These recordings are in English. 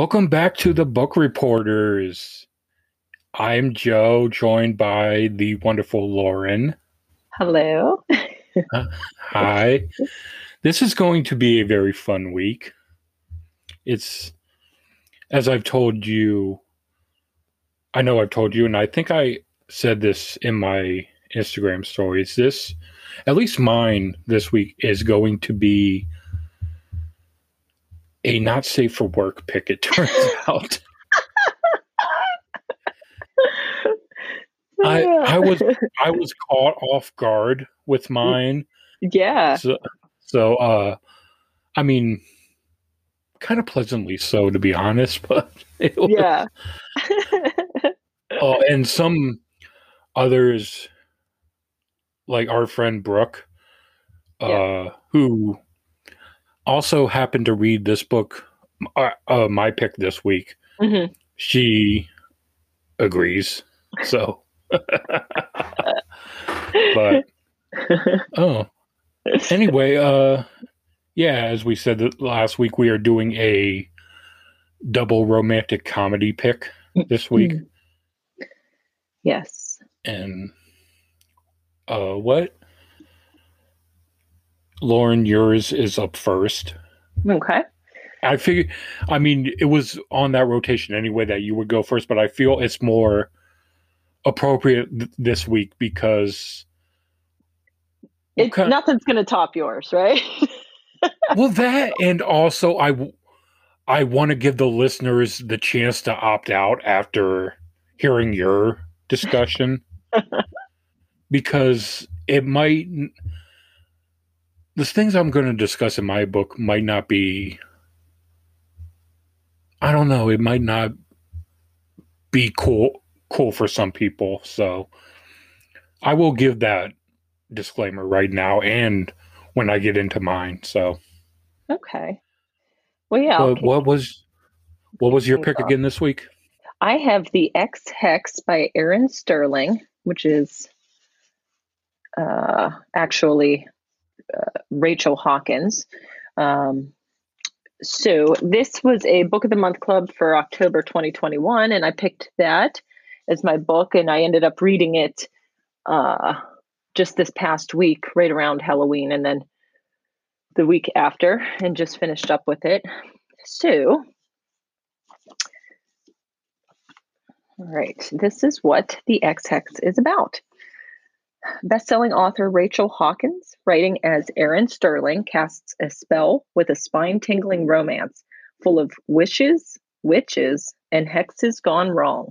Welcome back to the Book Reporters. I'm Joe, joined by the wonderful Lauren. Hello. Uh, hi. This is going to be a very fun week. It's, as I've told you, I know I've told you, and I think I said this in my Instagram stories. This, at least mine this week, is going to be a not safe for work pick, it turns out. I I was I was caught off guard with mine. Yeah. So, so uh I mean kind of pleasantly so to be honest, but was, yeah. oh, and some others like our friend Brooke uh yeah. who also happened to read this book, uh, uh, my pick this week. Mm-hmm. She agrees. So, but oh, anyway, uh, yeah, as we said last week, we are doing a double romantic comedy pick this week. Yes. And uh, what Lauren, yours is up first. Okay. I figure, I mean, it was on that rotation anyway that you would go first, but I feel it's more appropriate th- this week because it, kind of, nothing's going to top yours, right? well, that and also I, I want to give the listeners the chance to opt out after hearing your discussion because it might the things I'm going to discuss in my book might not be I don't know, it might not be cool cool for some people. So I will give that disclaimer right now and when I get into mine. So Okay. Well yeah. But what was what was your pick again this week? I have the Ex Hex by Erin Sterling, which is uh, actually uh, Rachel Hawkins. Um, so this was a book of the month club for October 2021, and I picked that as my book, and I ended up reading it uh, just this past week, right around Halloween, and then the week after, and just finished up with it. So, all right, this is what the Ex Hex is about. Bestselling author Rachel Hawkins, writing as Erin Sterling, casts a spell with a spine tingling romance full of wishes, witches, and hexes gone wrong.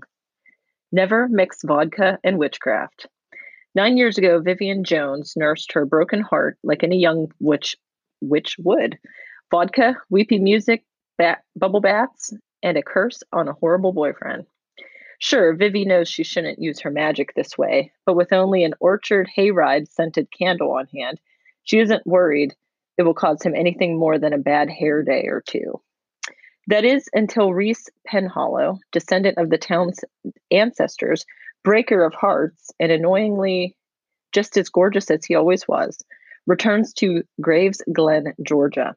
Never mix vodka and witchcraft. Nine years ago, Vivian Jones nursed her broken heart like any young witch, witch would. Vodka, weepy music, bat, bubble baths, and a curse on a horrible boyfriend. Sure, Vivi knows she shouldn't use her magic this way, but with only an orchard hayride scented candle on hand, she isn't worried it will cause him anything more than a bad hair day or two. That is until Rhys Penhallow, descendant of the town's ancestors, breaker of hearts, and annoyingly just as gorgeous as he always was, returns to Graves Glen, Georgia,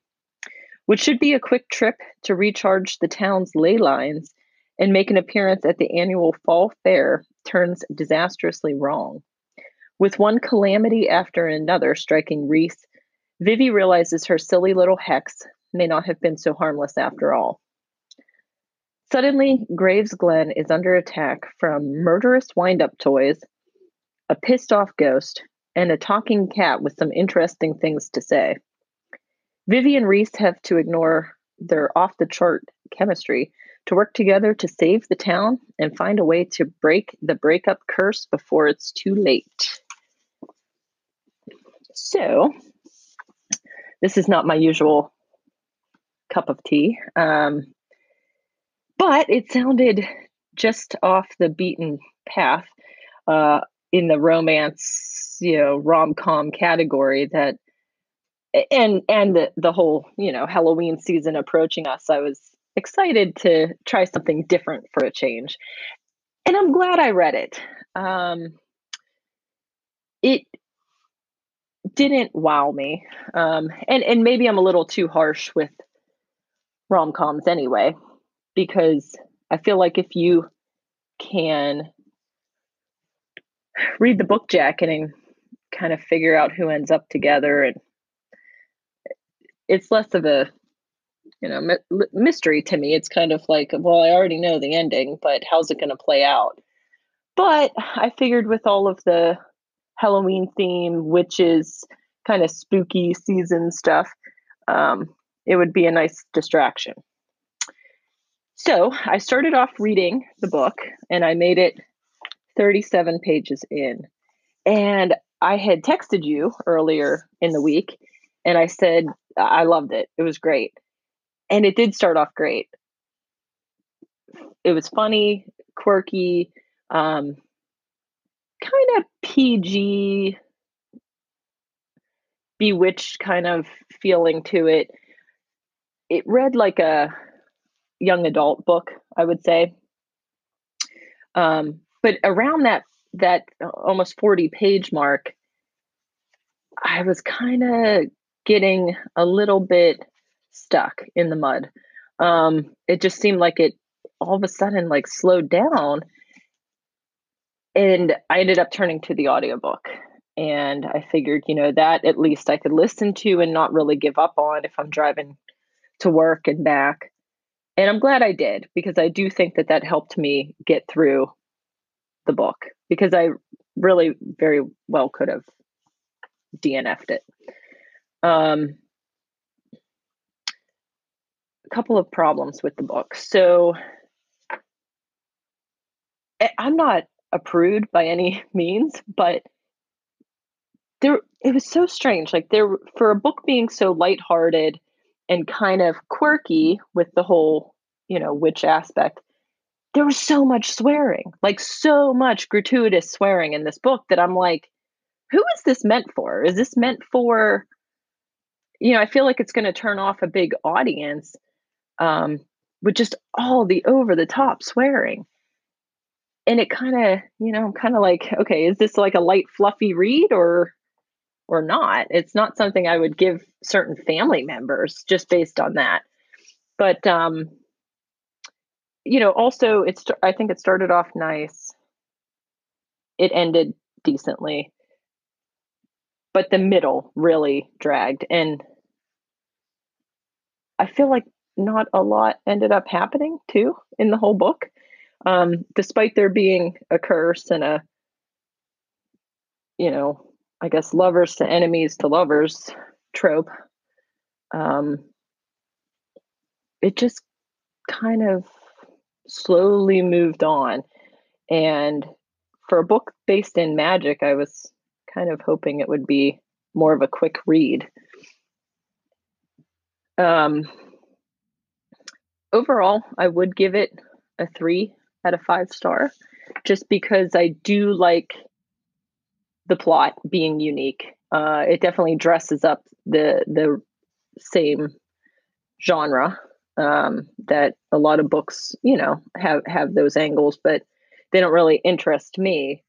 which should be a quick trip to recharge the town's ley lines and make an appearance at the annual fall fair turns disastrously wrong. With one calamity after another striking Rhys, Vivi realizes her silly little hex may not have been so harmless after all. Suddenly, Graves Glen is under attack from murderous wind up toys, a pissed off ghost, and a talking cat with some interesting things to say. Vivi and Rhys have to ignore their off the chart chemistry to work together to save the town and find a way to break the breakup curse before it's too late. So, this is not my usual cup of tea, um, but it sounded just off the beaten path uh, in the romance, you know, rom com category that. And and the, the whole you know Halloween season approaching us, I was excited to try something different for a change. And I'm glad I read it. Um, it didn't wow me. Um, and, and maybe I'm a little too harsh with rom coms anyway. because I feel like if you can read the book jacket and kind of figure out who ends up together and it's less of a you know mystery to me. It's kind of like well i already know the ending but how's it going to play out? But i figured with all of the halloween theme witches kind of spooky season stuff um, it would be a nice distraction. So i started off reading the book and i made it 37 pages in. And i had texted you earlier in the week and i said i loved it. It was great and it did start off great. It was funny, quirky, um, kind of PG, bewitched kind of feeling to it. It read like a young adult book, I would say. Um, but around that that almost 40 page mark, I was kind of getting a little bit stuck in the mud. Um, it just seemed like it all of a sudden like slowed down. And I ended up turning to the audiobook. And I figured, you know, that at least I could listen to and not really give up on if I'm driving to work and back. And I'm glad I did because I do think that that helped me get through the book because I really very well could have DNF'd it. Um, couple of problems with the book. So eh, I'm not a prude by any means, but there it was so strange. Like there for a book being so lighthearted and kind of quirky with the whole, you know, witch aspect, there was so much swearing, like so much gratuitous swearing in this book that I'm like, who is this meant for? Is this meant for you know, I feel like it's going to turn off a big audience um, with just all the over the top swearing. And it kind of, you know, I'm kind of like, okay, is this like a light, fluffy read or or not? It's not something I would give certain family members just based on that. But um, you know, also it's I think it started off nice. It ended decently. But the middle really dragged and I feel like not a lot ended up happening too in the whole book. Um, despite there being a curse and a, you know, I guess lovers to enemies to lovers trope, um, it just kind of slowly moved on. And for a book based in magic, I was kind of hoping it would be more of a quick read. Um, overall, I would give it a three out of five star, just because I do like the plot being unique. Uh, it definitely dresses up the the same genre um, that a lot of books, you know, have have those angles, but they don't really interest me.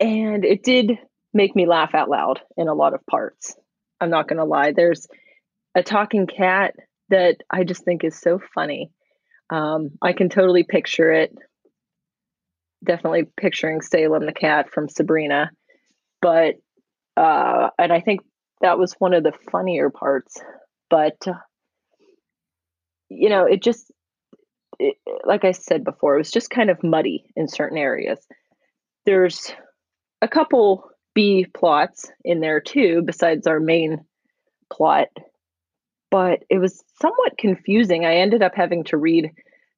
And it did make me laugh out loud in a lot of parts. I'm not going to lie. There's a talking cat that I just think is so funny. Um, I can totally picture it. Definitely picturing Salem the cat from Sabrina, but uh, and I think that was one of the funnier parts. But uh, you know, it just it, like I said before, it was just kind of muddy in certain areas. There's a couple B plots in there too, besides our main plot but it was somewhat confusing. I ended up having to read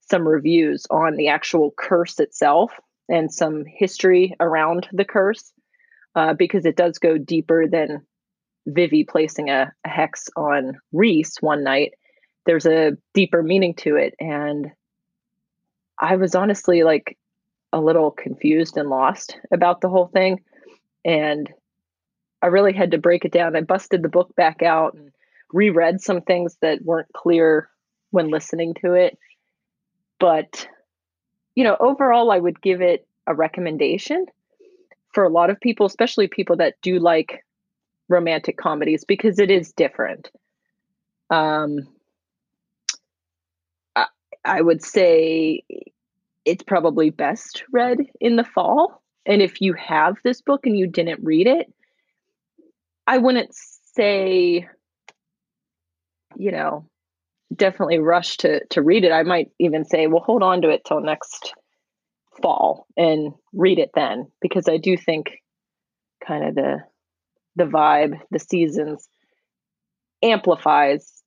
some reviews on the actual curse itself and some history around the curse uh, because it does go deeper than Vivi placing a, a hex on Rhys one night. There's a deeper meaning to it. And I was honestly like a little confused and lost about the whole thing. And I really had to break it down. I busted the book back out and reread some things that weren't clear when listening to it. But, you know, overall, I would give it a recommendation for a lot of people, especially people that do like romantic comedies, because it is different. Um, I, I would say it's probably best read in the fall. And if you have this book and you didn't read it, I wouldn't say, you know, definitely rush to to read it. I might even say, well, hold on to it till next fall and read it then, because I do think kind of the the vibe, the seasons amplifies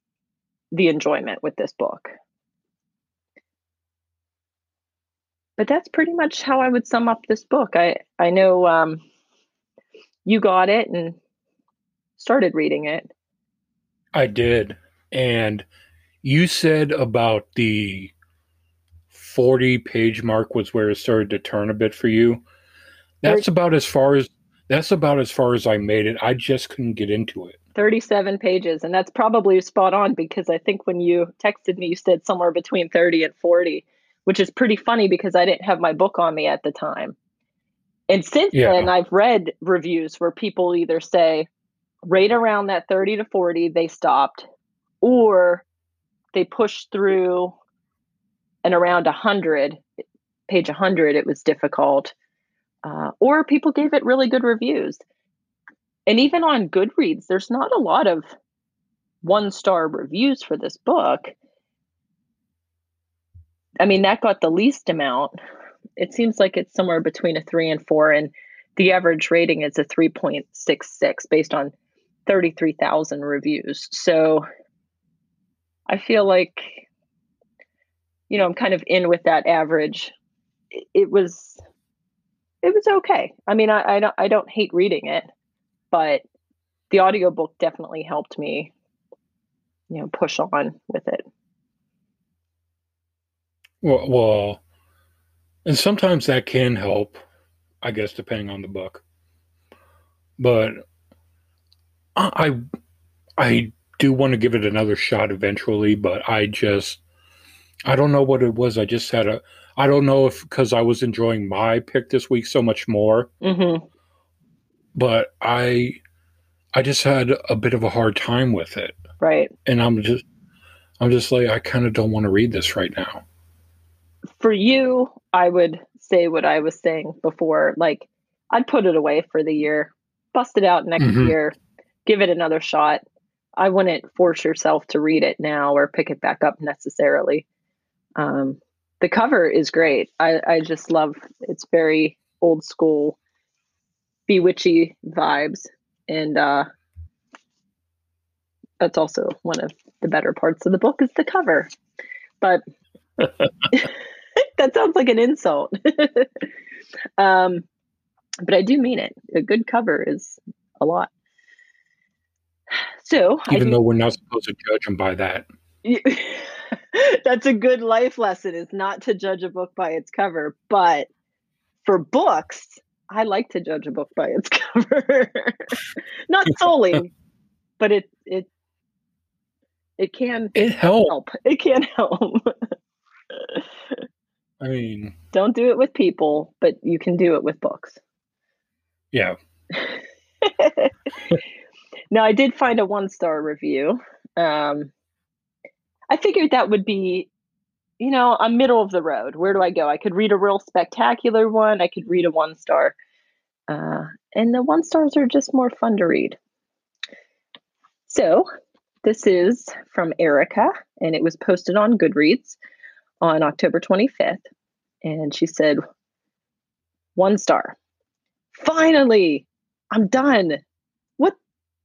the enjoyment with this book. But that's pretty much how I would sum up this book. I I know um, you got it and started reading it. I did, and you said about the 40 page mark was where it started to turn a bit for you. That's about as far as that's about as far as I made it. I just couldn't get into it. 37 pages and that's probably spot on because I think when you texted me you said somewhere between 30 and 40, which is pretty funny because I didn't have my book on me at the time. And since yeah. then I've read reviews where people either say right around that 30 to 40 they stopped or they pushed through and around 100 page 100 it was difficult uh, or people gave it really good reviews. And even on goodreads there's not a lot of one star reviews for this book. I mean that got the least amount. It seems like it's somewhere between a three and four and the average rating is a 3.66 based on 33,000 reviews. So I feel like, you know, I'm kind of in with that average. It, was, it was okay. I mean, I, I don't, I don't hate reading it, but the audiobook definitely helped me, you know, push on with it. Well, well, and sometimes that can help, I guess, depending on the book. But I I do want to give it another shot eventually, but I just I don't know what it was. I just had a I don't know if because I was enjoying my pick this week so much more, mm-hmm. but I I just had a bit of a hard time with it. Right. And I'm just I'm just like I kind of don't want to read this right now. For you, I would say what I was saying before. Like I'd put it away for the year, bust it out next mm-hmm. year, give it another shot. I wouldn't force yourself to read it now or pick it back up necessarily. Um, the cover is great. I, I just love it's very old school, bewitchy vibes, and uh, that's also one of the better parts of the book is the cover. But that sounds like an insult. um, but I do mean it. A good cover is a lot. So, even though we're not supposed to judge them by that, that's a good life lesson is not to judge a book by its cover. But for books, I like to judge a book by its cover. not solely, but it it it can it help. help. It can help. I mean, don't do it with people, but you can do it with books. Yeah. Now, I did find a one star review. Um, I figured that would be, you know, a middle of the road. Where do I go? I could read a real spectacular one. I could read a one star. Uh, and the one stars are just more fun to read. So, this is from Erica, and it was posted on Goodreads on October 25th. And she said, one star. Finally, I'm done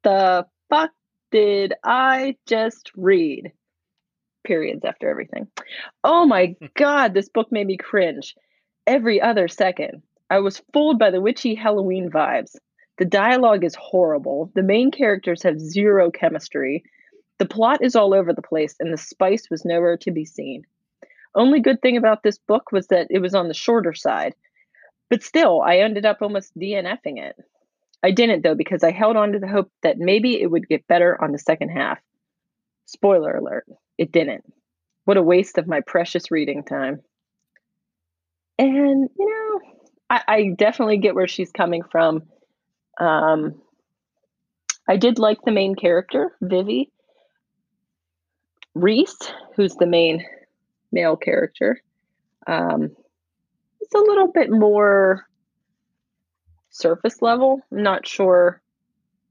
the fuck did I just read? Periods after everything. Oh my hmm. God, this book made me cringe every other second. I was fooled by the witchy Halloween vibes. The dialogue is horrible. The main characters have zero chemistry. The plot is all over the place, and the spice was nowhere to be seen. Only good thing about this book was that it was on the shorter side. But still, I ended up almost DNFing it. I didn't though because I held on to the hope that maybe it would get better on the second half. Spoiler alert, it didn't. What a waste of my precious reading time. And, you know, I, I definitely get where she's coming from. Um, I did like the main character, Vivi. Rhys, who's the main male character. Um, it's a little bit more surface level. I'm not sure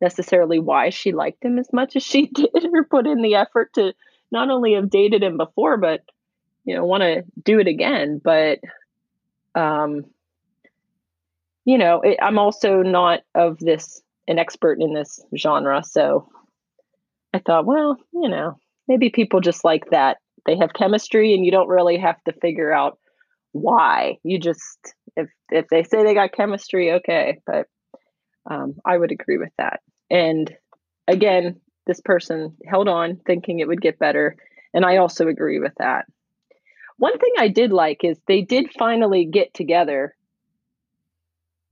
necessarily why she liked him as much as she did or put in the effort to not only have dated him before, but you know, want to do it again. But um, you know, it, I'm also not of this an expert in this genre, so I thought, well, you know, maybe people just like that. They have chemistry, and you don't really have to figure out why. You just if if they say they got chemistry, okay. But um, I would agree with that. And again, this person held on, thinking it would get better, and I also agree with that. One thing I did like is they did finally get together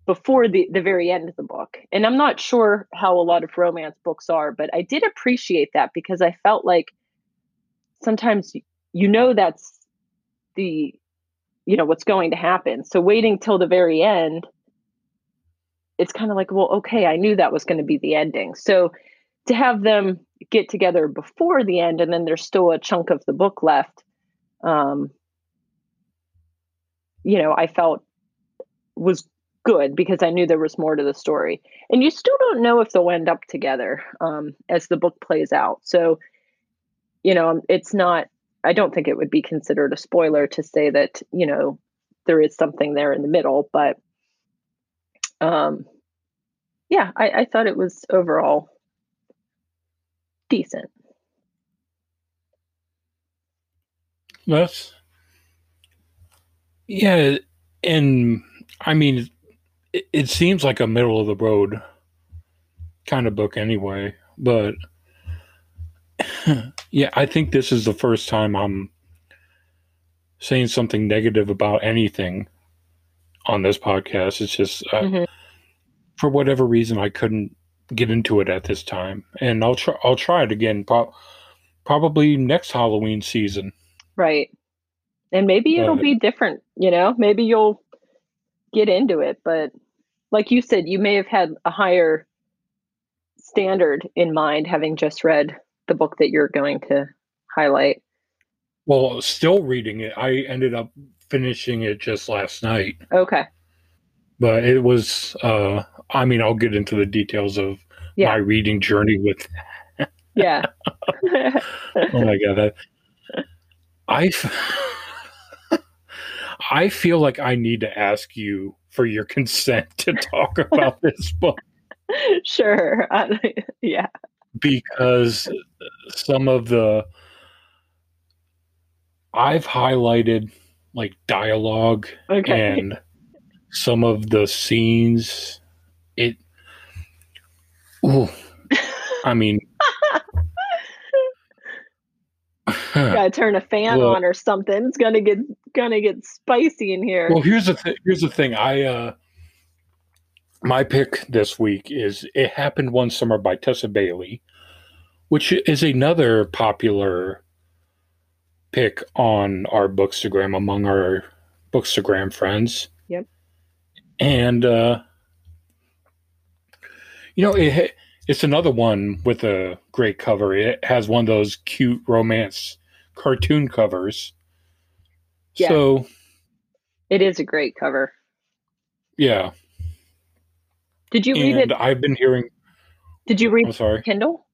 before the, the very end of the book. And I'm not sure how a lot of romance books are, but I did appreciate that because I felt like sometimes you know that's the you know what's going to happen. So waiting till the very end it's kind of like, well, okay, I knew that was going to be the ending. So to have them get together before the end and then there's still a chunk of the book left um you know, I felt was good because I knew there was more to the story. And you still don't know if they'll end up together um, as the book plays out. So, you know, it's not, I don't think it would be considered a spoiler to say that, you know, there is something there in the middle, but um, yeah, I, I thought it was overall decent. That's, yeah. And I mean, it, it seems like a middle of the road kind of book anyway, but yeah, I think this is the first time I'm saying something negative about anything on this podcast. It's just uh, mm-hmm. for whatever reason I couldn't get into it at this time, and I'll try. I'll try it again. Pro- probably next Halloween season. Right, and maybe it'll be different. You know, maybe you'll get into it, but like you said, you may have had a higher standard in mind having just read the book that you're going to highlight. Well, still reading it. I ended up finishing it just last night. Okay. But it was uh I mean, I'll get into the details of yeah. my reading journey with Yeah. oh my god, that I I feel like I need to ask you for your consent to talk about this book. Sure. Uh, yeah. Because some of the I've highlighted like dialogue okay. and some of the scenes it ooh, I mean gotta turn a fan well, on or something. It's gonna get gonna get spicy in here. Well, here's the th- here's the thing. I uh, my pick this week is "It Happened One Summer" by Tessa Bailey, which is another popular pick on our Bookstagram among our Bookstagram friends. Yep. And uh, you know it it's another one with a great cover. It has one of those cute romance cartoon covers. Yeah. So it is a great cover. Yeah. Did you read and it? I've been hearing Did you read I'm sorry. Kindle?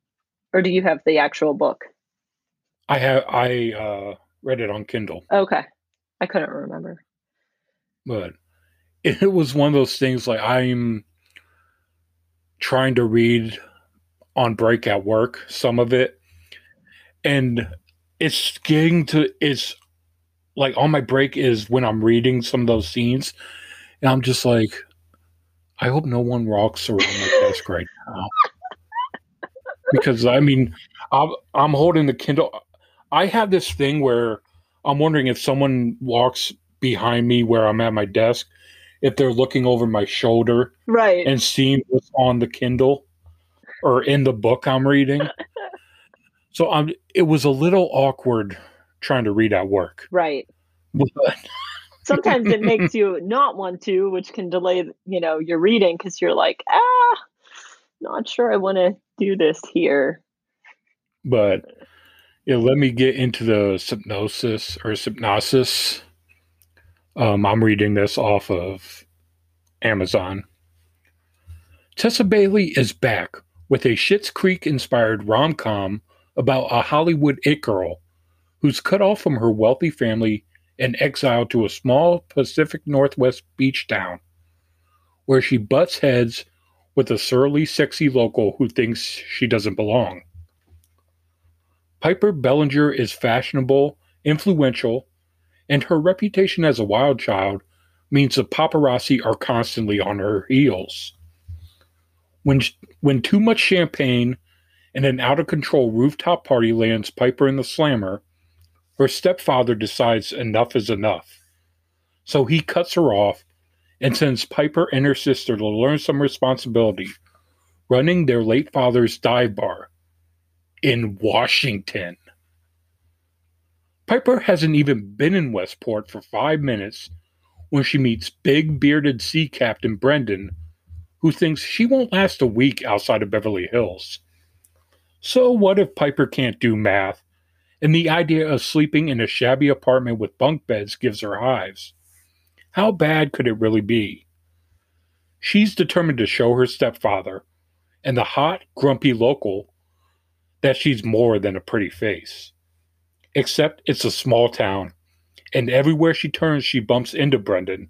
Or do you have the actual book? I have I uh read it on Kindle. Okay. I couldn't remember. But it was one of those things like I'm trying to read on break at work, some of it. And it's getting to it's like on my break is when I'm reading some of those scenes, and I'm just like, I hope no one walks around my desk right now. Because I mean, I'm, I'm holding the Kindle. I have this thing where I'm wondering if someone walks behind me where I'm at my desk, if they're looking over my shoulder, right, and seeing what's on the Kindle or in the book I'm reading. so I'm. It was a little awkward trying to read at work. Right. Sometimes it makes you not want to, which can delay, you know, your reading because you're like, ah, not sure I want to do this here. But let me get into the hypnosis or hypnosis. Um, I'm reading this off of Amazon. Tessa Bailey is back with a Schitt's Creek inspired rom com about a Hollywood it girl who's cut off from her wealthy family and exiled to a small Pacific Northwest beach town where she butts heads with a surly, sexy local who thinks she doesn't belong. Piper Bellinger is fashionable, influential, and her reputation as a wild child means the paparazzi are constantly on her heels. When, when too much champagne and an out of control rooftop party lands Piper in the slammer, her stepfather decides enough is enough. So he cuts her off and sends Piper and her sister to learn some responsibility, running their late father's dive bar in Washington. Piper hasn't even been in Westport for five minutes when she meets big bearded sea captain Brendan, who thinks she won't last a week outside of Beverly Hills. So, what if Piper can't do math, and the idea of sleeping in a shabby apartment with bunk beds gives her hives? How bad could it really be? She's determined to show her stepfather and the hot, grumpy local that she's more than a pretty face. Except it's a small town, and everywhere she turns, she bumps into Brendan.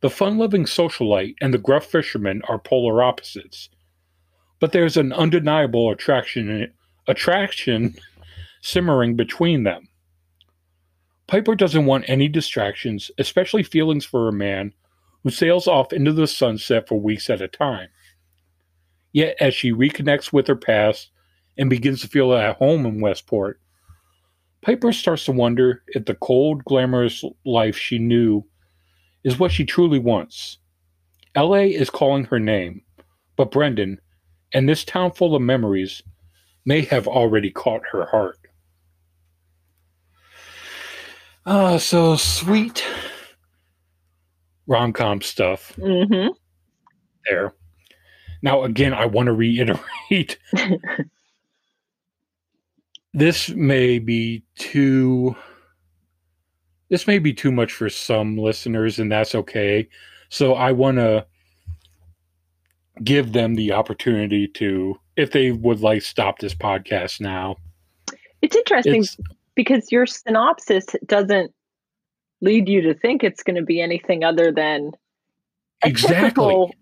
The fun loving socialite and the gruff fisherman are polar opposites, but there's an undeniable attraction, attraction simmering between them. Piper doesn't want any distractions, especially feelings for a man who sails off into the sunset for weeks at a time. Yet, as she reconnects with her past and begins to feel at home in Westport, Piper starts to wonder if the cold, glamorous life she knew is what she truly wants. LA is calling her name, but Brendan, and this town full of memories, may have already caught her heart. Ah, uh, so sweet rom com stuff. Mm-hmm. there. Now, again, I want to reiterate. This may be too this may be too much for some listeners and that's okay. So i want to give them the opportunity to if they would like stop this podcast now. It's interesting. It's because your synopsis doesn't lead you to think it's going to be anything other than a exactly typical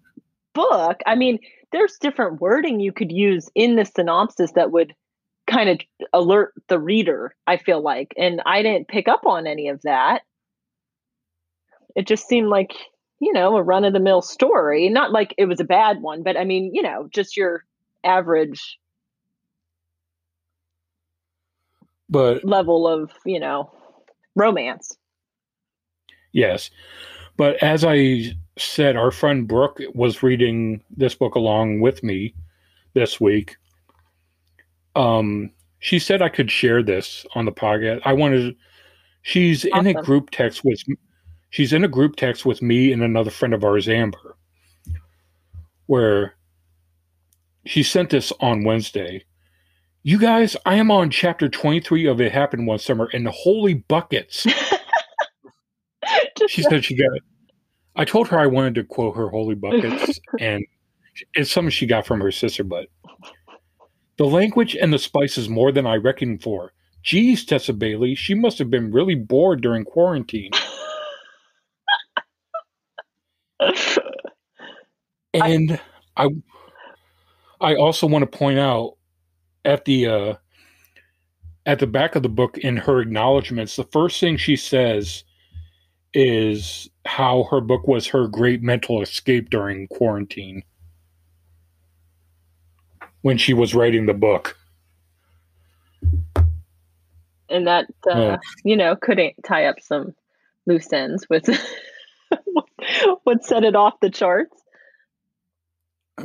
book. I mean, there's different wording you could use in the synopsis that would kind of alert the reader, I feel like. And I didn't pick up on any of that. It just seemed like, you know, a run of the mill story. Not like it was a bad one, but I mean, you know, just your average but level of, you know, romance. Yes. But as I said, our friend Brooke was reading this book along with me this week. Um, she said I could share this on the podcast. I wanted. She's in a group text with. She's in a group text with me and another friend of ours, Amber, where she sent this on Wednesday. You guys, I am on chapter 23 of It Happened One Summer, and the holy buckets. She said she got it. i told her i wanted to quote her holy buckets and it's something she got from her sister but the language and the spice is more than i reckoned for geez tessa bailey she must have been really bored during quarantine and i i also want to point out at the uh at the back of the book in her acknowledgments the first thing she says is how her book was her great mental escape during quarantine when she was writing the book. and that uh, Oh. you know couldn't tie up some loose ends with what set it off the charts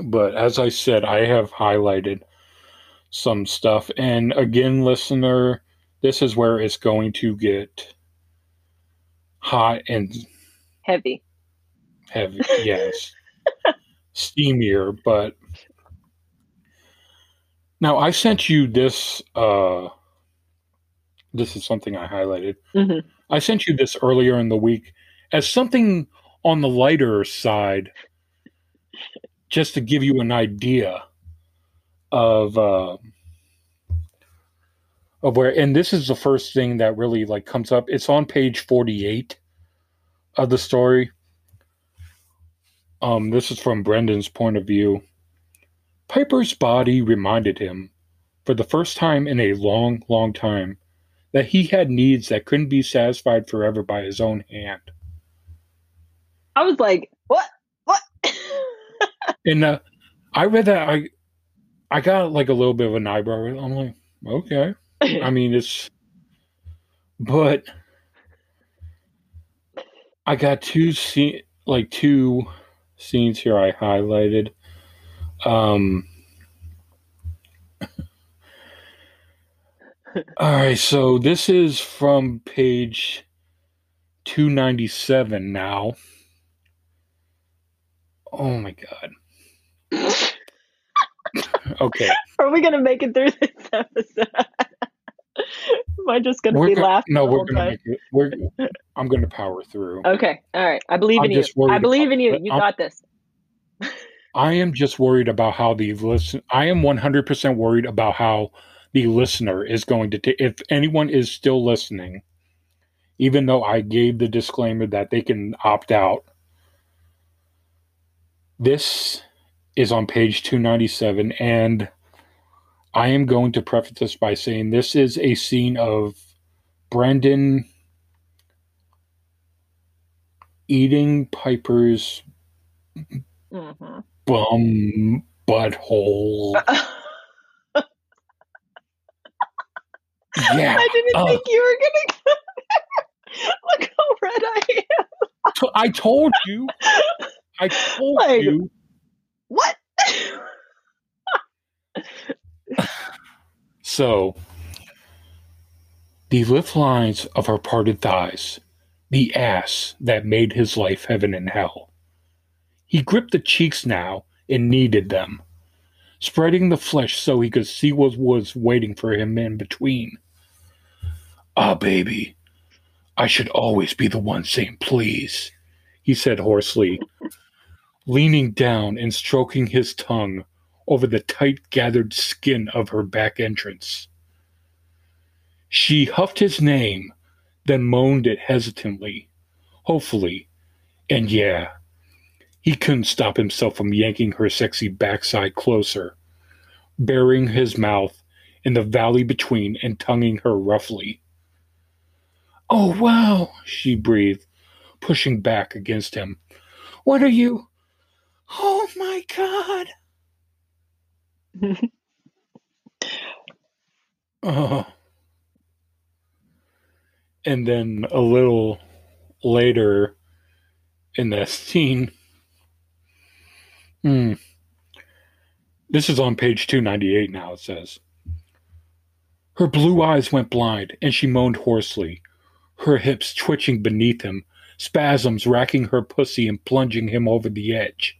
But as I said, I have highlighted some stuff. And again, listener, this is where it's going to get hot and heavy heavy. Yes. Steamier. But now I sent you this uh, this is something I highlighted. Mhm. I sent you this earlier in the week as something on the lighter side, just to give you an idea of uh, of where. And this is the first thing that really like comes up. It's on page forty eight of the story. Um, this is from Brendan's point of view. Piper's body reminded him, for the first time in a long, long time, that he had needs that couldn't be satisfied forever by his own hand. I was like, what? What? And uh, I read that I, I got like a little bit of an eyebrow. I'm like, okay. I mean, it's, but I got two scene like two scenes here I highlighted. Um. All right, so this is from page 297 now. Oh my god. Okay. Are we gonna make it through this episode? Am I just gonna be gonna- laughing? no, we're gonna make it. We're, I'm gonna power through. Okay, all right. I believe I'm in you. I believe about- in you. You I'm- got this. I am just worried about how the listen. I am 100% worried about how the listener is going to take. If anyone is still listening, even though I gave the disclaimer that they can opt out, this is on page 297, and I am going to preface this by saying this is a scene of Brendan eating Piper's hmm bum butthole. Yeah, I didn't uh, think you were gonna. Look how red I am. I told you. I told Like- you. What? So, the lift lines of her parted thighs, the ass that made his life heaven and hell. He gripped the cheeks now and kneaded them, spreading the flesh so he could see what was waiting for him in between. Ah, baby, I should always be the one saying please, he said hoarsely, leaning down and stroking his tongue over the tight gathered skin of her back entrance. She huffed his name, then moaned it hesitantly, hopefully, and yeah, he couldn't stop himself from yanking her sexy backside closer, burying his mouth in the valley between and tonguing her roughly. Oh, wow, she breathed, pushing back against him. What are you? Oh my god. Oh. And then a little later in that scene, hmm, this is on page 298 now, it says. Her blue eyes went blind, and she moaned hoarsely, her hips twitching beneath him, spasms racking her pussy and plunging him over the edge.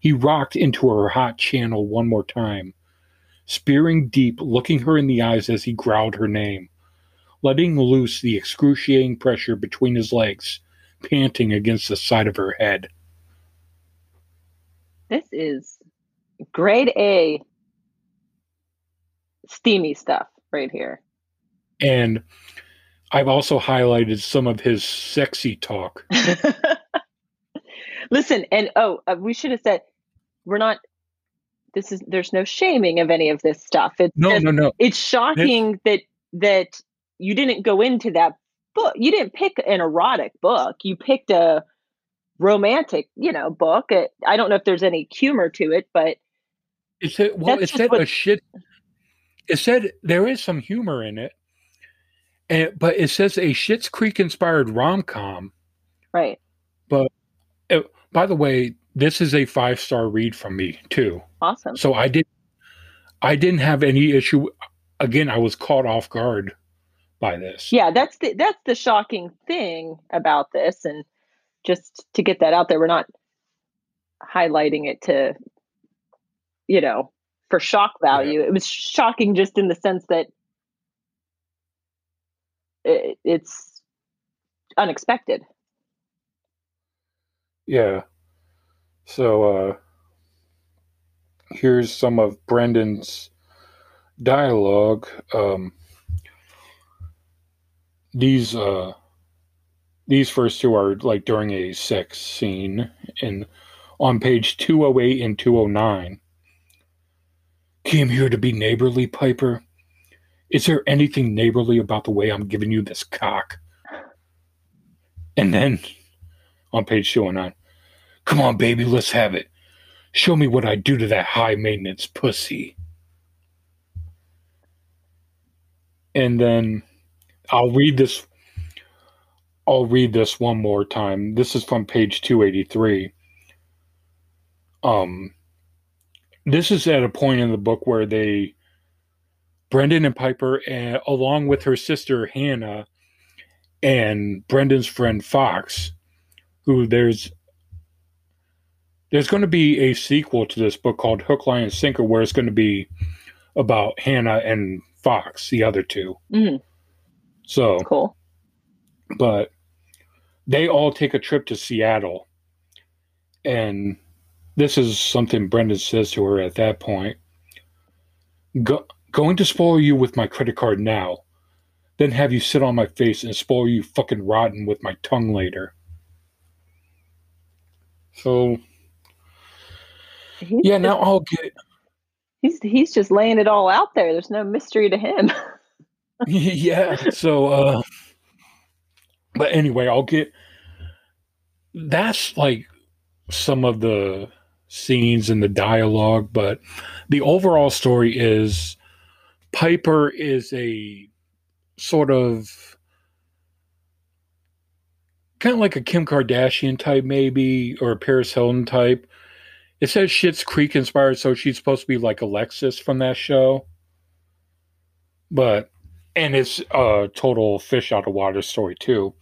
He rocked into her hot channel one more time, spearing deep, looking her in the eyes as he growled her name, letting loose the excruciating pressure between his legs, panting against the side of her head. This is grade A steamy stuff right here. And I've also highlighted some of his sexy talk. Listen, and oh, uh, we should have said we're not. This is there's no shaming of any of this stuff. It's No, just- no, no. it's shocking that that you didn't go into that book. You didn't pick an erotic book. You picked a romantic, you know, book. Uh, I don't know if there's any humor to it, but It said, well, it said what- a shit. It said there is some humor in it, and but it says a Schitt's Creek inspired rom com. right, But, By the way, this is a five star read from me too. awesome. So I did, I didn't have any issue. Again, I was caught off guard by this. Yeah, that's the that's the shocking thing about this, and just to get that out there, we're not highlighting it to, you know, for shock value. It was shocking just in the sense that it, it's unexpected. Yeah. So uh here's some of Brendan's dialogue. Um these uh these first two are like during a sex scene in on page 208 and 209. Came here to be neighborly, Piper. Is there anything neighborly about the way I'm giving you this cock? And then on page 209, come on, baby, let's have it. Show me what I do to that high maintenance pussy. And then I'll read this. I'll read this one more time. This is from page 283. Um, this is at a point in the book where they, Brendan and Piper, uh, along with her sister Hannah, and Brendan's friend Fox, who there's there's going to be a sequel to this book called Hook, Line, and Sinker, where it's going to be about Hannah and Fox, the other 2 Mm-hmm. So Cool. but they all take a trip to Seattle. And this is something Brendan says to her at that point. Go, going to spoil you with my credit card now, then have you sit on my face and spoil you fucking rotten with my tongue later. So He's yeah, just, now I'll get he's he's just laying it all out there. There's no mystery to him. yeah. So uh but anyway, I'll get that's like some of the scenes and the dialogue, but the overall story is Piper is a sort of kind of like a Kim Kardashian type, maybe, or a Paris Hilton type. It says Schitt's Creek inspired, so she's supposed to be like Alexis from that show. But, and it's a total fish out of water story, too.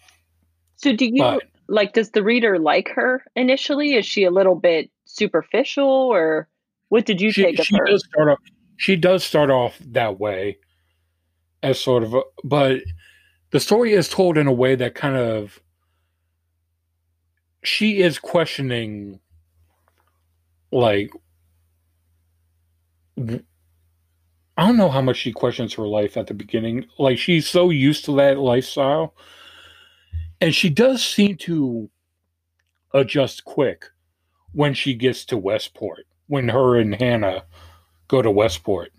So do you But like does the reader like her initially? Is she a little bit superficial or what did you she take of she her? does start off she does start off that way as sort of a, but the story is told in a way that kind of she is questioning like I don't know how much she questions her life at the beginning. Like she's so used to that lifestyle. And she does seem to adjust quick when she gets to Westport, when her and Hannah go to Westport.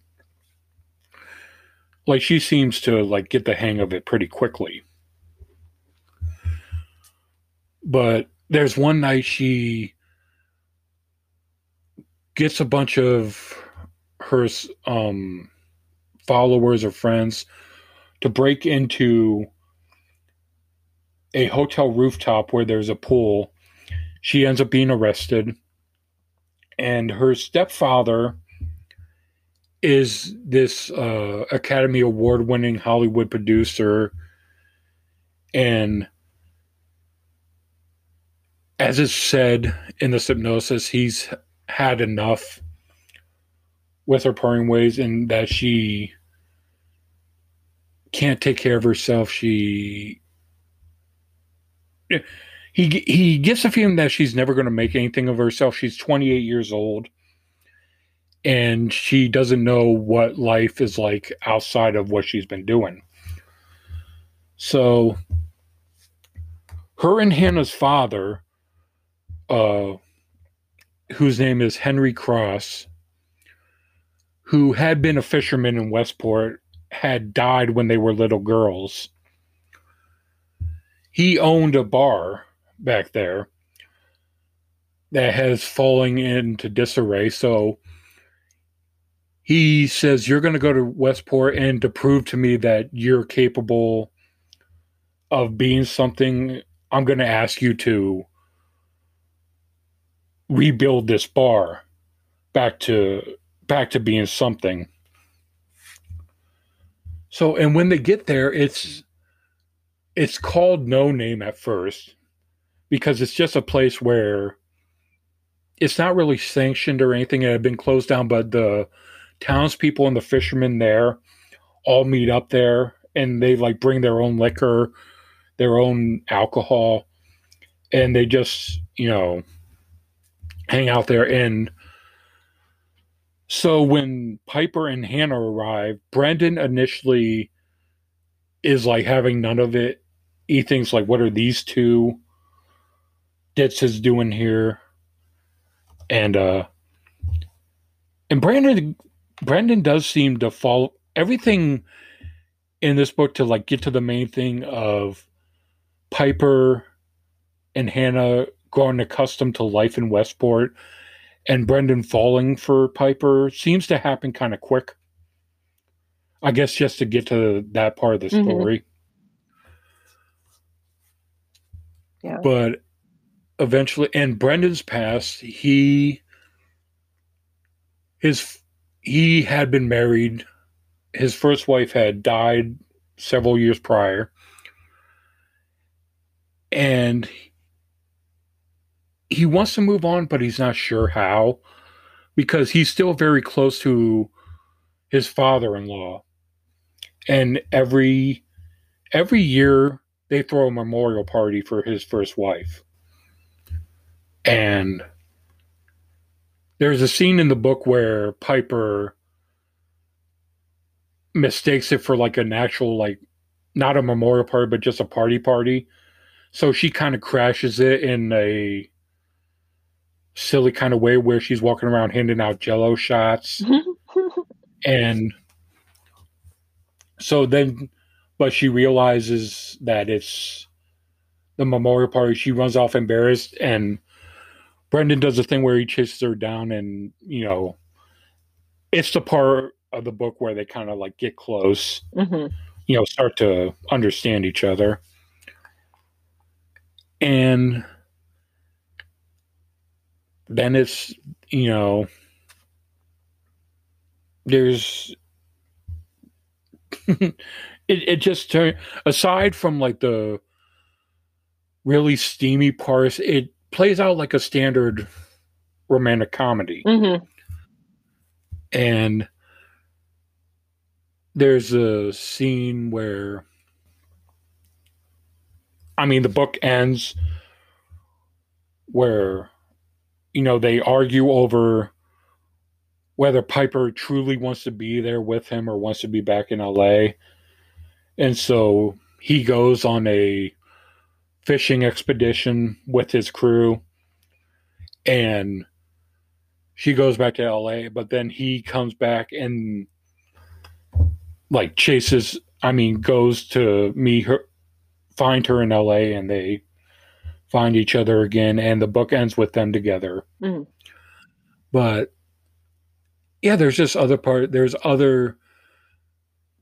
Like she seems to like get the hang of it pretty quickly. But there's one night she gets a bunch of her um followers or friends to break into a hotel rooftop where there's a pool. She ends up being arrested. And her stepfather is this uh, Academy Award winning Hollywood producer. And as is said in the hypnosis, he's had enough with her parting ways and that she can't take care of herself. She he he gets the feeling that she's never going to make anything of herself. She's 28 years old and she doesn't know what life is like outside of what she's been doing. So her and Hannah's father uh whose name is Henry Cross who had been a fisherman in Westport had died when they were little girls he owned a bar back there that has fallen into disarray. So he says, You're going to go to Westport and to prove to me that you're capable of being something, I'm going to ask you to rebuild this bar back to back to being something. So and when they get there it's it's called no name at first because it's just a place where it's not really sanctioned or anything. It had been closed down, but the townspeople and the fishermen there all meet up there and they like bring their own liquor, their own alcohol, and they just you know hang out there. And so when Piper and Hannah arrive, Brendan initially is like having none of it. He thinks like, what are these two ditches doing here? And uh and Brandon Brendan does seem to follow everything in this book to like get to the main thing of Piper and Hannah growing accustomed to life in Westport and Brendan falling for Piper seems to happen kind of quick. I guess just to get to that part of the Mhm. story. Yeah. But eventually and Brendan's past, he his he had been married. His first wife had died several years prior. And he wants to move on, but he's not sure how because he's still very close to his father-in-law. And every every year they throw a memorial party for his first wife. And there's a scene in the book where Piper mistakes it for like an actual like not a memorial party but just a party party. So she kind of crashes it in a silly kind of way where she's walking around handing out jello shots. And so then but she realizes that it's the memorial party. She runs off embarrassed and brendan does a thing where he chases her down and you know it's the part of the book where they kind of like get close Mhm. you know start to understand each other. And then it's you know there's it, it just turn aside from like the really steamy parts it plays out like a standard romantic comedy Mhm. and there's a scene where i mean the book ends where you know they argue over whether piper truly wants to be there with him or wants to be back in la and so he goes on a fishing expedition with his crew and she goes back to LA, but then he comes back and like chases I mean goes to meet her find her in LA and they find each other again and the book ends with them together. Mhm. But yeah, there's just other part there's other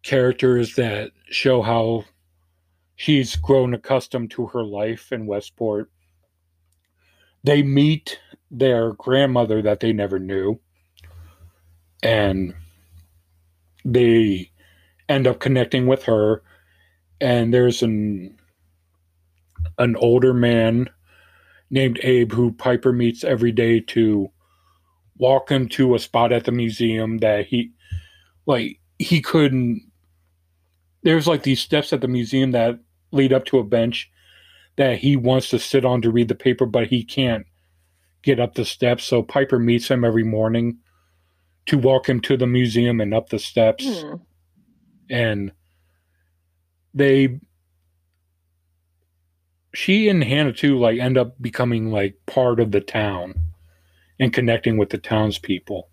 characters that show how she's grown accustomed to her life in Westport. They meet their grandmother that they never knew, and they end up connecting with her. And there's an an older man named Abe who Piper meets every day to walk him to a spot at the museum that he like he couldn't there's like these steps at the museum that lead up to a bench that he wants to sit on to read the paper but he can't get up the steps so piper meets him every morning to walk him to the museum and up the steps Hmm. and they she and hannah too like end up becoming like part of the town and connecting with the townspeople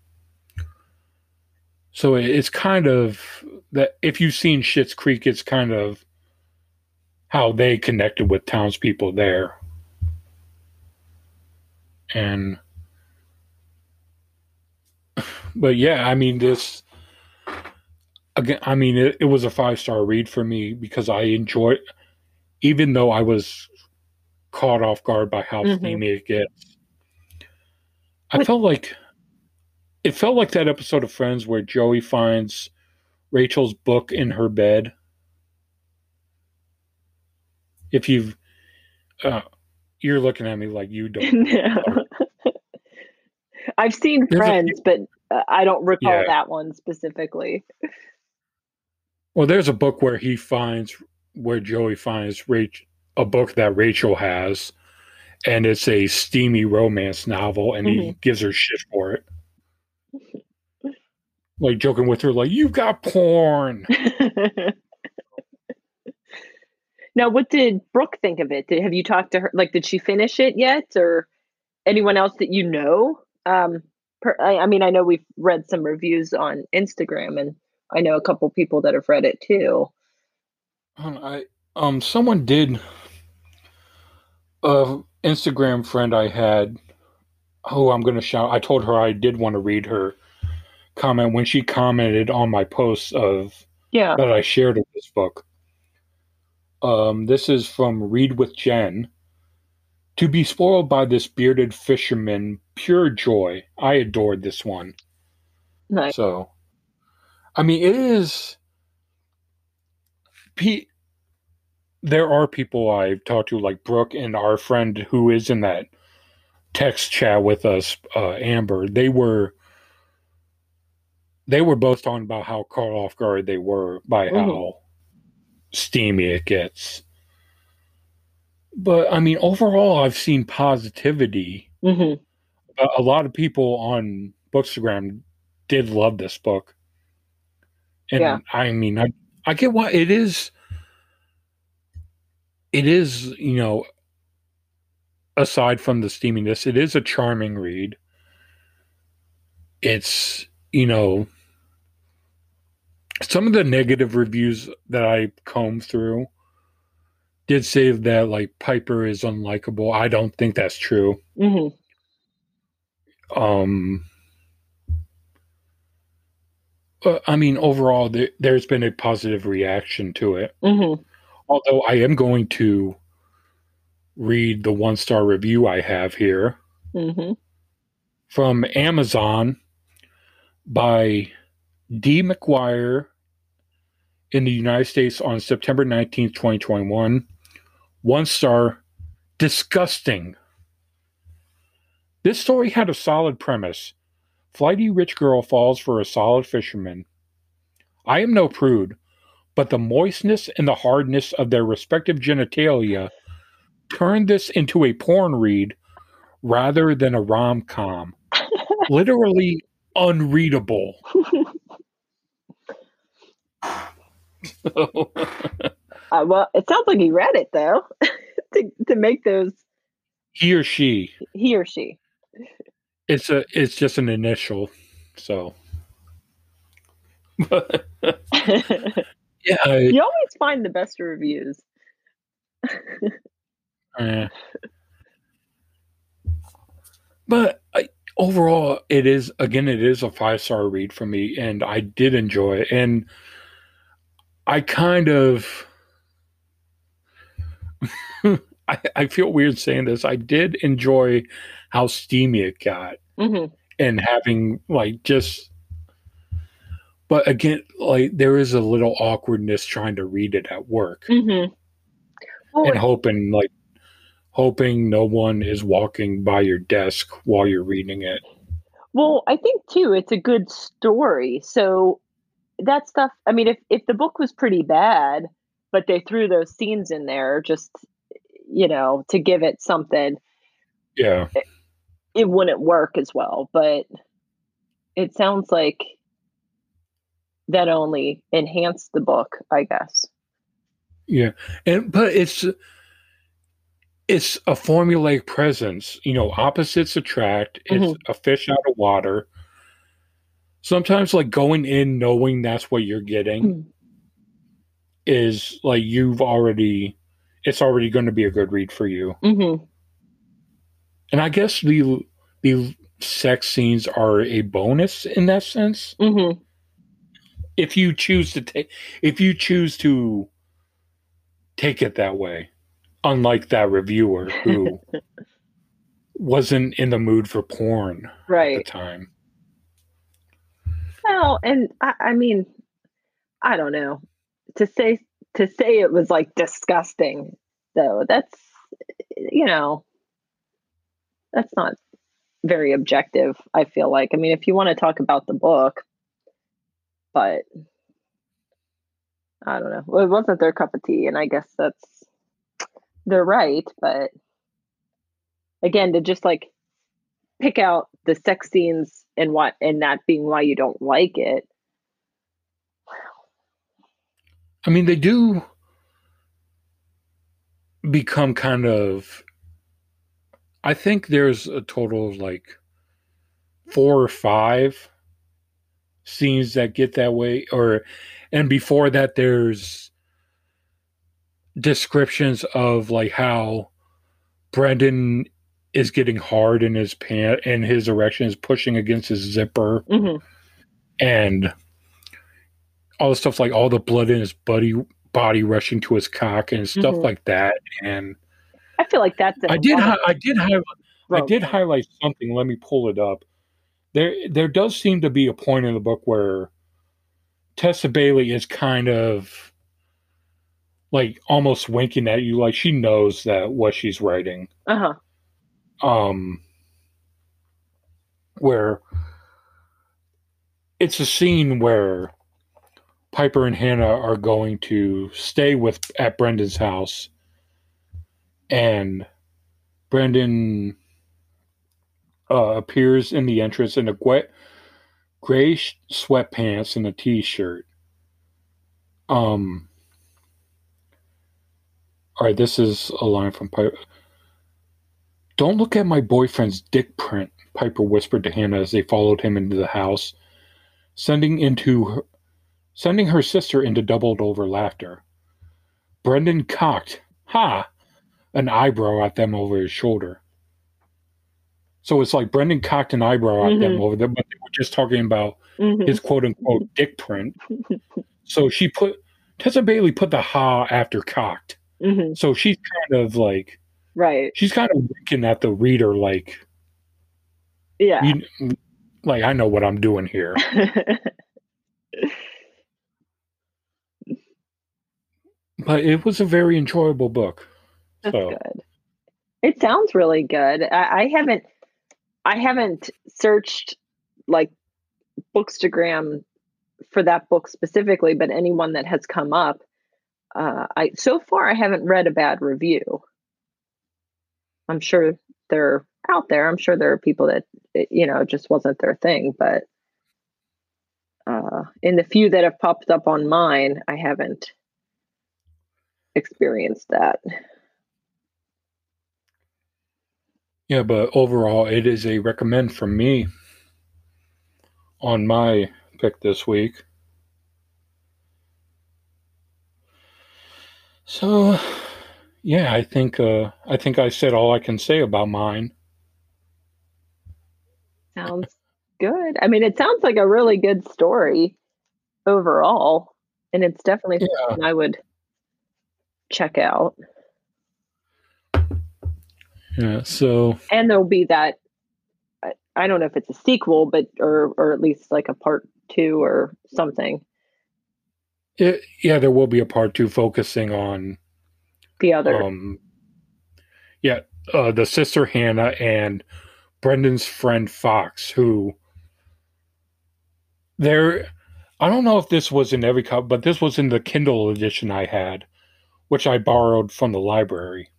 so it's kind of that if you've seen Schitt's Creek, it's kind of how they connected with townspeople there. And but yeah, I mean this again I mean it, it was a five star read for me because I enjoyed even though I was caught off guard by how Mhm. steamy it gets. I felt like it felt like that episode of Friends where Joey finds Rachel's book in her bed. If you've, uh, you're looking at me like you don't. no. I've seen There's Friends, but uh, I don't recall Yeah. that one specifically. Well, there's a book where he finds where Joey finds Rach- a book that Rachel has, and it's a steamy romance novel, and he Mhm. gives her shit for it. Like joking with her, like, you've got porn. now, what did Brooke think of it? Did, have you talked to her? Like, did she finish it yet, or anyone else that you know? Um, per, I, I mean, I know we've read some reviews on Instagram, and I know a couple people that have read it too. Um, I um someone did a Instagram friend I had who I'm gonna shout I told her I did want to read her comment when she commented on my posts of Yeah. that I shared of this book. Um this is from Read with Jen. To be spoiled by this bearded fisherman, pure joy. I adored this one. Nice. So, I mean, it is. Pe- there are people I've talked to, like Brooke and our friend who is in that text chat with us, uh, Amber. They were. They were both talking about how caught off guard they were by Mhm. how steamy it gets. But I mean, overall, I've seen positivity hmm a, a lot of people on Bookstagram did love this book. And Yeah. I mean, I, I get why it is. It is, you know, aside from the steaminess, it is a charming read. It's, you know, some of the negative reviews that I combed through did say that, like, Piper is unlikable. I don't think that's true. hmm um i mean overall there, there's been a positive reaction to it hmm although i am going to read the one star review i have here hmm from amazon by d. Mcguire in the united states on september 19th 2021 one star disgusting. This story had a solid premise. Flighty rich girl falls for a solid fisherman. I am no prude, but the moistness and the hardness of their respective genitalia turned this into a porn read rather than a rom com. Literally unreadable. Uh, well, it sounds like he read it though, to to make those he or she. he or she. It's a it's just an initial. So yeah, I- you always find the best reviews. Eh. But I, overall, it is again, it is a five star read for me, and I did enjoy it. And I kind of, I, I feel weird saying this. I did enjoy how steamy it got, hmm and having like just. But again, like there is a little awkwardness trying to read it at work hmm Well, and hoping like hoping no one is walking by your desk while you're reading it. Well, I think too, it's a good story. So that stuff, I mean, if, if the book was pretty bad, but they threw those scenes in there just, you know, to give it something, Yeah. it wouldn't work as well. But it sounds like that only enhanced the book, I guess. Yeah. And but it's it's a formulaic presence. You know, opposites attract. It's Mhm. a fish out of water. Sometimes like going in knowing that's what you're getting Mm. is like you've already it's already going to be a good read for you. Mm-hmm. And I guess the the sex scenes are a bonus in that sense. Mm-hmm. If you choose to take if you choose to take it that way unlike that reviewer who wasn't in the mood for porn right. at the time Well, and I, I mean, I don't know. To say to say it was like disgusting, though, that's you know, that's not very objective. I feel like. I mean, if you want to talk about the book, but I don't know. Well, it wasn't their cup of tea, and I guess that's they're right. But again, to just like pick out the sex scenes and what and that being why you don't like it. I mean, they do become kind of. I think there's a total of like four or five scenes that get that way, or and before that, there's descriptions of like how Brendan is getting hard in his pant and his erection is pushing against his zipper. Hmm and all the stuff like all the blood in his body body rushing to his cock and stuff Mhm. like that. And I feel like that's. I did hi- I did highlight I did highlight something. Let me pull it up there there does seem to be a point in the book where Tessa Bailey is kind of like almost winking at you like she knows that what she's writing Uh-huh. um where it's a scene where Piper and Hannah are going to stay with at Brendan's house and Brendan uh, appears in the entrance in a gray, gray sweatpants and a t-shirt um all right this is a line from Piper don't look at my boyfriend's dick print, Piper whispered to Hannah as they followed him into the house, sending into her, sending her sister into doubled over laughter. Brendan cocked, ha, an eyebrow at them over his shoulder. So it's like Brendan cocked an eyebrow at them Mhm. over there, but they were just talking about Mhm. his quote unquote dick print. So she put Tessa Bailey put the ha after cocked. Mhm. So she's kind of like Right. she's kind of winking at the reader like Yeah. you, like I know what I'm doing here. But it was a very enjoyable book. That's So good. It sounds really good. I, I haven't I haven't searched like Bookstagram for that book specifically, but anyone that has come up, uh, I so far I haven't read a bad review. I'm sure they're out there. I'm sure there are people that you know just wasn't their thing, but uh, in the few that have popped up on mine, I haven't experienced that. Yeah, but overall it is a recommend from me on my pick this week. So yeah, I think uh I think I said all I can say about mine. Sounds good. I mean, it sounds like a really good story overall, and it's definitely Yeah. something I would check out. Yeah, so And there'll be that. I, don't know if it's a sequel, but or or at least like a part two or something. it, yeah, there will be a part 2 focusing on The other. um yeah uh the sister hannah and brendan's friend fox who there i don't know if this was in every cup but this was in the kindle edition i had which i borrowed from the library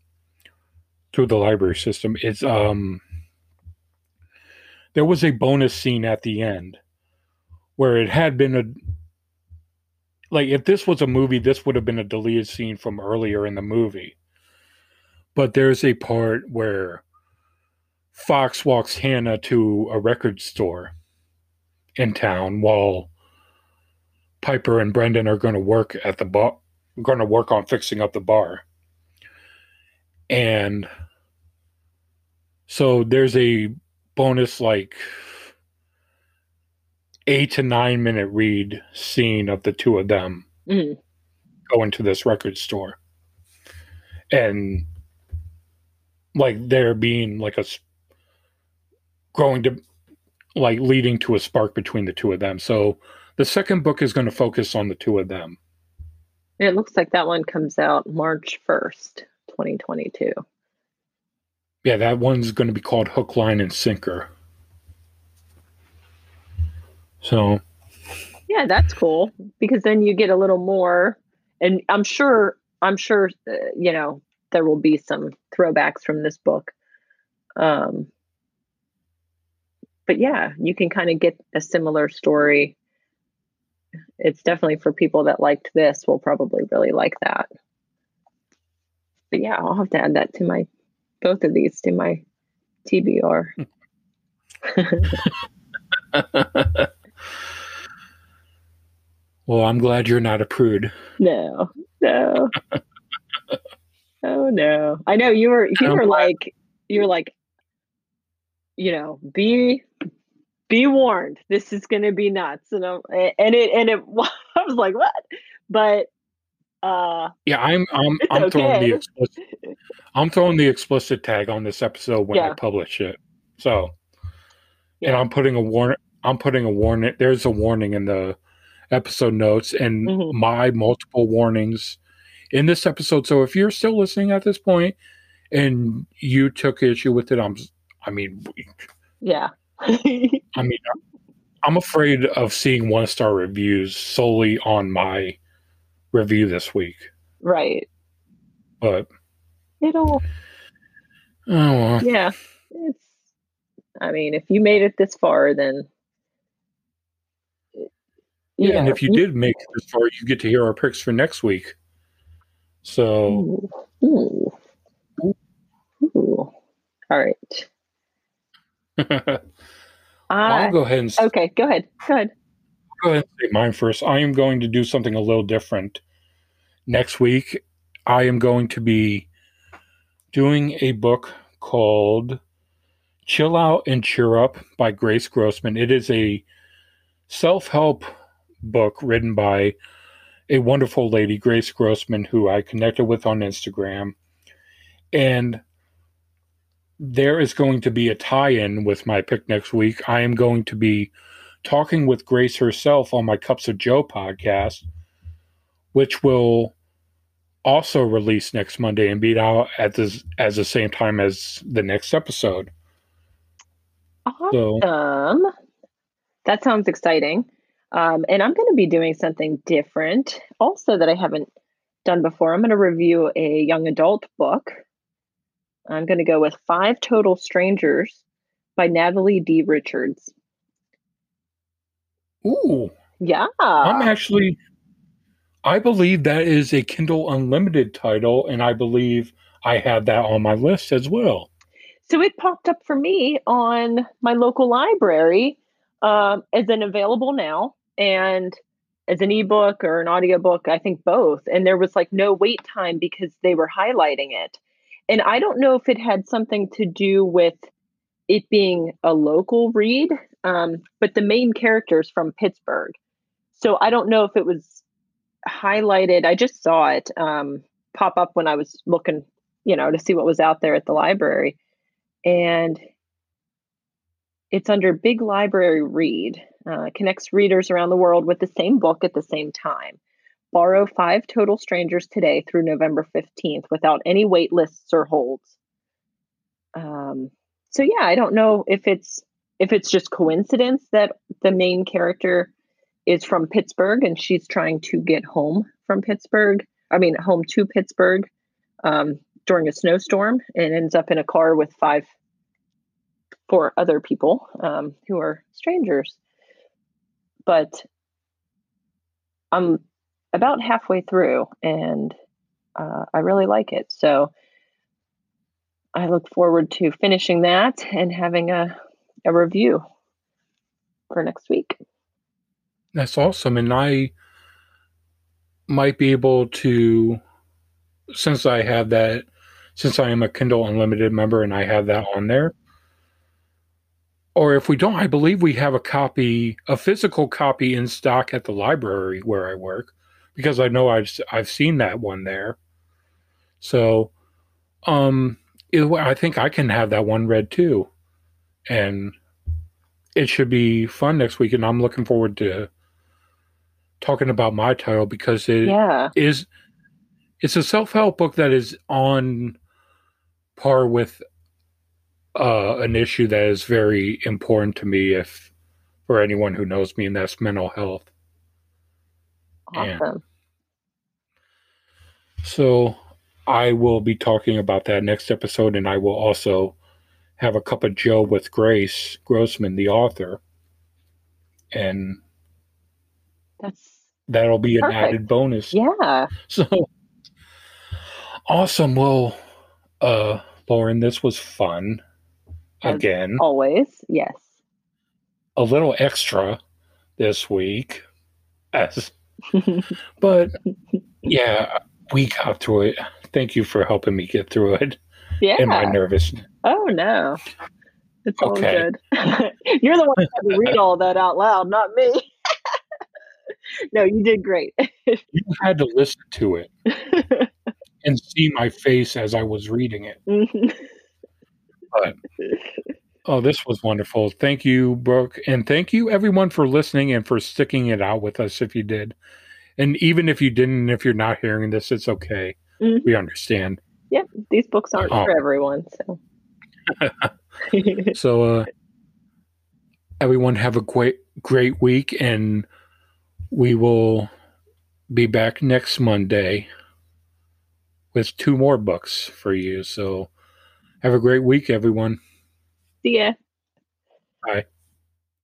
through the library system it's um there was a bonus scene at the end where it had been a like if this was a movie this would have been a deleted scene from earlier in the movie but there's a part where Fox walks Hannah to a record store in town while Piper and Brendan are going to work at the bar, going to work on fixing up the bar. And so there's a bonus, like, eight to nine minute read scene of the two of them Mhm. going to this record store. And like there being like a growing to like leading to a spark between the two of them. So the second book is going to focus on the two of them. It looks like that one comes out March first, twenty twenty two. Yeah, that one's going to be called Hook, Line, and Sinker. So Yeah, that's cool because then you get a little more and I'm sure I'm sure uh, you know there will be some throwbacks from this book. Um, but yeah, you can kind of get a similar story. It's definitely for people that liked this will probably really like that. But yeah, I'll have to add that to my both of these to my TBR. well, I'm glad you're not a prude. No, no. oh no. I know you were you were like you were like you know, be be warned. This is going to be nuts. And I'm, and it and it I was like, what? But uh yeah, I'm I'm I'm okay. throwing the explicit I'm throwing the explicit tag on this episode when yeah. I publish it. So yeah. and I'm putting a warning I'm putting a warning there's a warning in the episode notes and mm-hmm. my multiple warnings in this episode. So if you're still listening at this point and you took issue with it, I'm I mean Yeah. I mean I'm afraid of seeing one star reviews solely on my review this week. Right. But it'll. Oh well. Yeah, it's. I mean, if you made it this far, then. Yeah, yeah and if you did make it this far, you get to hear our picks for next week. So. Ooh. Ooh. Ooh. All right. I'll go ahead and. Okay, go ahead. Go ahead go ahead and say mine first. I am going to do something a little different. Next week, I am going to be doing a book called Chill Out and Cheer Up by Grace Grossman. It is a self help book written by a wonderful lady, Grace Grossman, who I connected with on Instagram. And there is going to be a tie in with my pick next week. I am going to be talking with Grace herself on my Cups of Joe podcast, which will also release next Monday and be out at the as the same time as the next episode. Awesome. So, that sounds exciting. Um, and I'm going to be doing something different also that I haven't done before. I'm going to review a young adult book. I'm going to go with Five Total Strangers by Natalie D. Richards. Ooh. Yeah. I'm actually I believe that is a Kindle Unlimited title, and I believe I have that on my list as well. So it popped up for me on my local library um, as an available now and as an ebook or an audiobook, I think both. And there was like no wait time because they were highlighting it. And I don't know if it had something to do with it being a local read um, but the main character is from Pittsburgh. So I don't know if it was highlighted. I just saw it um, pop up when I was looking, you know, to see what was out there at the library. And it's under Big Library Read. Uh, connects readers around the world with the same book at the same time. Borrow five total strangers today through November 15th without any wait lists or holds. Um, so, yeah, I don't know if it's if it's just coincidence that the main character is from Pittsburgh and she's trying to get home from Pittsburgh, I mean, home to Pittsburgh um, during a snowstorm and ends up in a car with five, four other people um, who are strangers. But I'm about halfway through and uh, I really like it. So I look forward to finishing that and having a a review for next week. That's awesome. And I might be able to, since I have that, since I am a Kindle Unlimited member and I have that on there, or if we don't, I believe we have a copy, a physical copy in stock at the library where I work, because I know I've I've seen that one there. So, um, it, I think I can have that one read too and it should be fun next week. And I'm looking forward to talking about my title because it yeah. is it's a self help book that is on par with uh, an issue that is very important to me. If for anyone who knows me, and that's mental health. Awesome. And So I will be talking about that next episode, and I will also have a cup of Joe with Grace Grossman, the author, and That's that'll be an added bonus. yeah. So awesome. Well, uh, Lauren, this was fun. As Again, Always. Yes. a little extra this week, as but yeah, we got through it. Thank you for helping me get through it yeah. and my nervousness. Oh no. It's all Okay. good. You're the one who had to read all that out loud, not me. no, you did great. You had to listen to it and see my face as I was reading it. Mhm. Oh, this was wonderful. Thank you, Brooke. And thank you, everyone, for listening and for sticking it out with us if you did. And even if you didn't, if you're not hearing this, it's okay. Mhm. We understand. Yep. These books aren't Oh. for everyone, so So, uh, everyone, have a great, great week. And we will be back next Monday with two more books for you. So, have a great week, everyone. see ya. Bye.